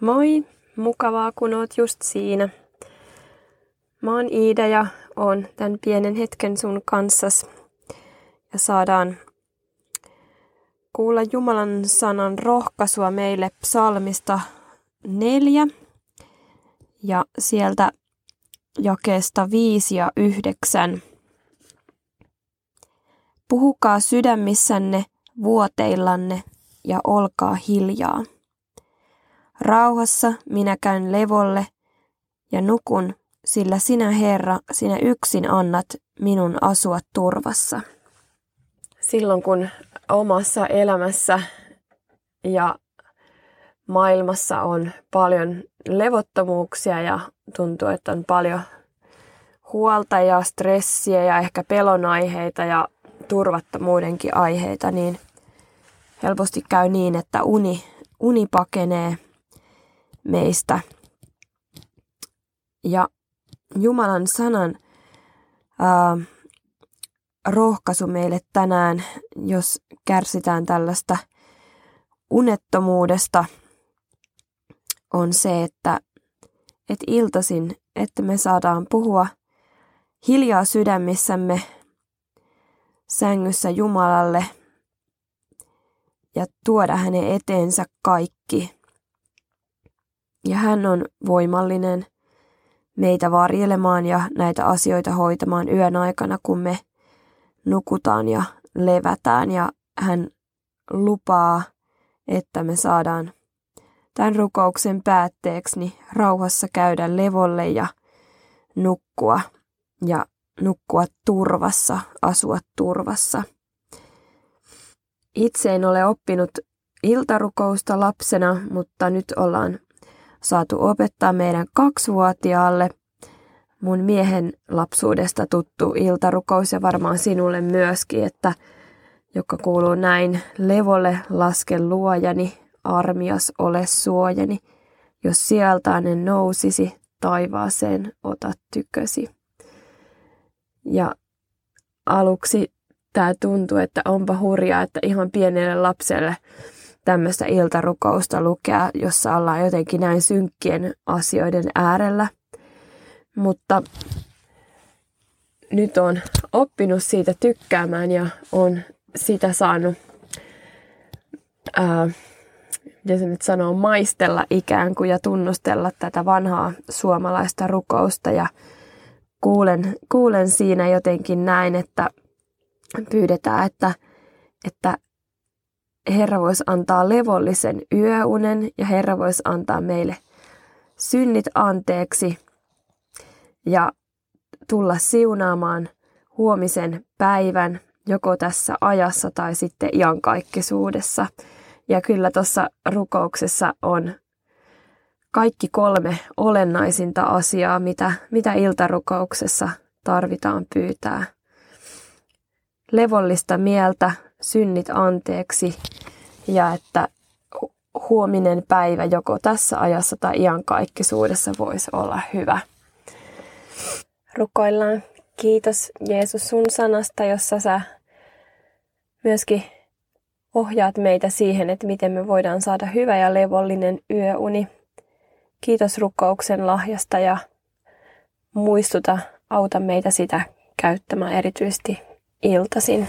Moi, mukavaa kun oot just siinä. Mä oon Iida ja oon tämän pienen hetken sun kanssas. Ja saadaan kuulla Jumalan sanan rohkaisua meille psalmista neljä. Ja sieltä jakeesta viisi ja yhdeksän. Puhukaa sydämissänne vuoteillanne ja olkaa hiljaa. Rauhassa minä käyn levolle ja nukun, sillä sinä Herra, sinä yksin annat minun asua turvassa. Silloin kun omassa elämässä ja maailmassa on paljon levottomuuksia ja tuntuu, että on paljon huolta ja stressiä ja ehkä pelonaiheita ja turvattomuudenkin aiheita, niin helposti käy niin, että uni, uni pakenee meistä. Ja Jumalan sanan ää, rohkaisu meille tänään, jos kärsitään tällaista unettomuudesta, on se, että, että iltasin, että me saadaan puhua hiljaa sydämissämme sängyssä Jumalalle ja tuoda hänen eteensä kaikki, ja hän on voimallinen meitä varjelemaan ja näitä asioita hoitamaan yön aikana, kun me nukutaan ja levätään. Ja hän lupaa, että me saadaan tämän rukouksen päätteeksi niin rauhassa käydä levolle ja nukkua ja nukkua turvassa, asua turvassa. Itse en ole oppinut iltarukousta lapsena, mutta nyt ollaan saatu opettaa meidän kaksivuotiaalle mun miehen lapsuudesta tuttu iltarukous ja varmaan sinulle myöskin, että joka kuuluu näin, levolle laske luojani, armias ole suojani, jos sieltä ne nousisi, taivaaseen ota tykösi. Ja aluksi tämä tuntuu, että onpa hurjaa, että ihan pienelle lapselle tämmöistä iltarukousta lukea, jossa ollaan jotenkin näin synkkien asioiden äärellä. Mutta nyt on oppinut siitä tykkäämään ja on sitä saanut, ää, miten se nyt sanoo, maistella ikään kuin ja tunnustella tätä vanhaa suomalaista rukousta. Ja kuulen, kuulen siinä jotenkin näin, että pyydetään, että, että Herra voisi antaa levollisen yöunen ja Herra voisi antaa meille synnit anteeksi ja tulla siunaamaan huomisen päivän joko tässä ajassa tai sitten iankaikkisuudessa. Ja kyllä tuossa rukouksessa on kaikki kolme olennaisinta asiaa, mitä, mitä iltarukouksessa tarvitaan pyytää. Levollista mieltä, synnit anteeksi ja että huominen päivä joko tässä ajassa tai iankaikkisuudessa voisi olla hyvä. Rukoillaan. Kiitos Jeesus sun sanasta, jossa sä myöskin ohjaat meitä siihen, että miten me voidaan saada hyvä ja levollinen yöuni. Kiitos rukouksen lahjasta ja muistuta, auta meitä sitä käyttämään erityisesti iltasin.